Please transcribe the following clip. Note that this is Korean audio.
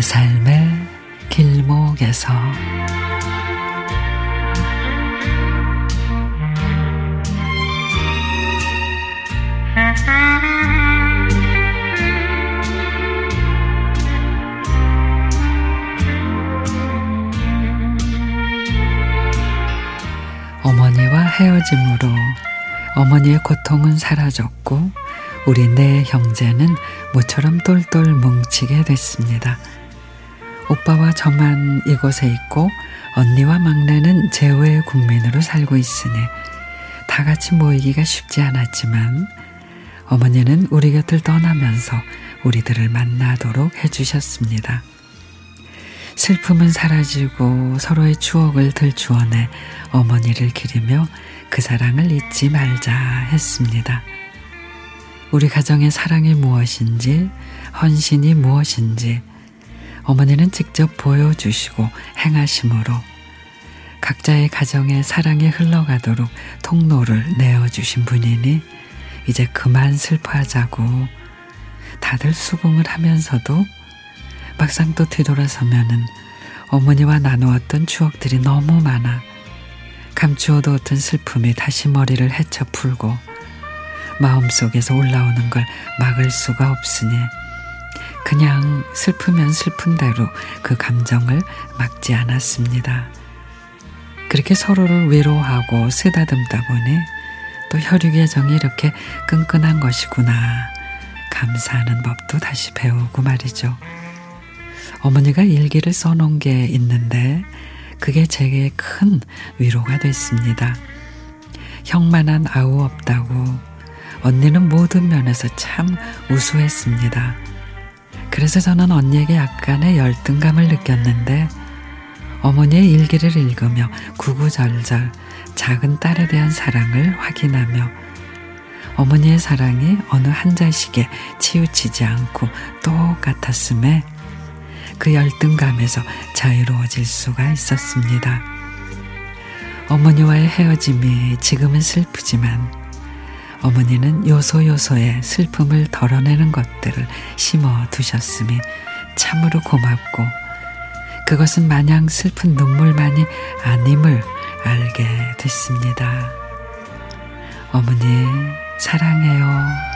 삶의 길목에서 어머니와 헤어짐으로 어머니의 고통은 사라졌고 우리 네 형제는 모처럼 똘똘 뭉치게 됐습니다. 오빠와 저만 이곳에 있고 언니와 막내는 제외 국민으로 살고 있으니 다 같이 모이기가 쉽지 않았지만 어머니는 우리 곁을 떠나면서 우리들을 만나도록 해주셨습니다. 슬픔은 사라지고 서로의 추억을 들추어내 어머니를 기리며 그 사랑을 잊지 말자 했습니다. 우리 가정의 사랑이 무엇인지, 헌신이 무엇인지, 어머니는 직접 보여주시고 행하심으로 각자의 가정의 사랑이 흘러가도록 통로를 내어주신 분이니 이제 그만 슬퍼하자고 다들 수긍을 하면서도 막상 또 뒤돌아서면은 어머니와 나누었던 추억들이 너무 많아 감추어도 어떤 슬픔이 다시 머리를 헤쳐 풀고 마음속에서 올라오는 걸 막을 수가 없으니 그냥 슬프면 슬픈 대로 그 감정을 막지 않았습니다. 그렇게 서로를 위로하고 쓰다듬다 보니 또 혈육의 정이 이렇게 끈끈한 것이구나. 감사하는 법도 다시 배우고 말이죠. 어머니가 일기를 써놓은 게 있는데 그게 제게 큰 위로가 됐습니다. 형만한 아우 없다고 언니는 모든 면에서 참 우수했습니다. 그래서 저는 언니에게 약간의 열등감을 느꼈는데 어머니의 일기를 읽으며 구구절절 작은 딸에 대한 사랑을 확인하며 어머니의 사랑이 어느 한 자식에 치우치지 않고 똑같았음에 그 열등감에서 자유로워질 수가 있었습니다. 어머니와의 헤어짐이 지금은 슬프지만 어머니는 요소요소의 슬픔을 덜어내는 것들을 심어 두셨음이 참으로 고맙고 그것은 마냥 슬픈 눈물만이 아님을 알게 됐습니다. 어머니, 사랑해요.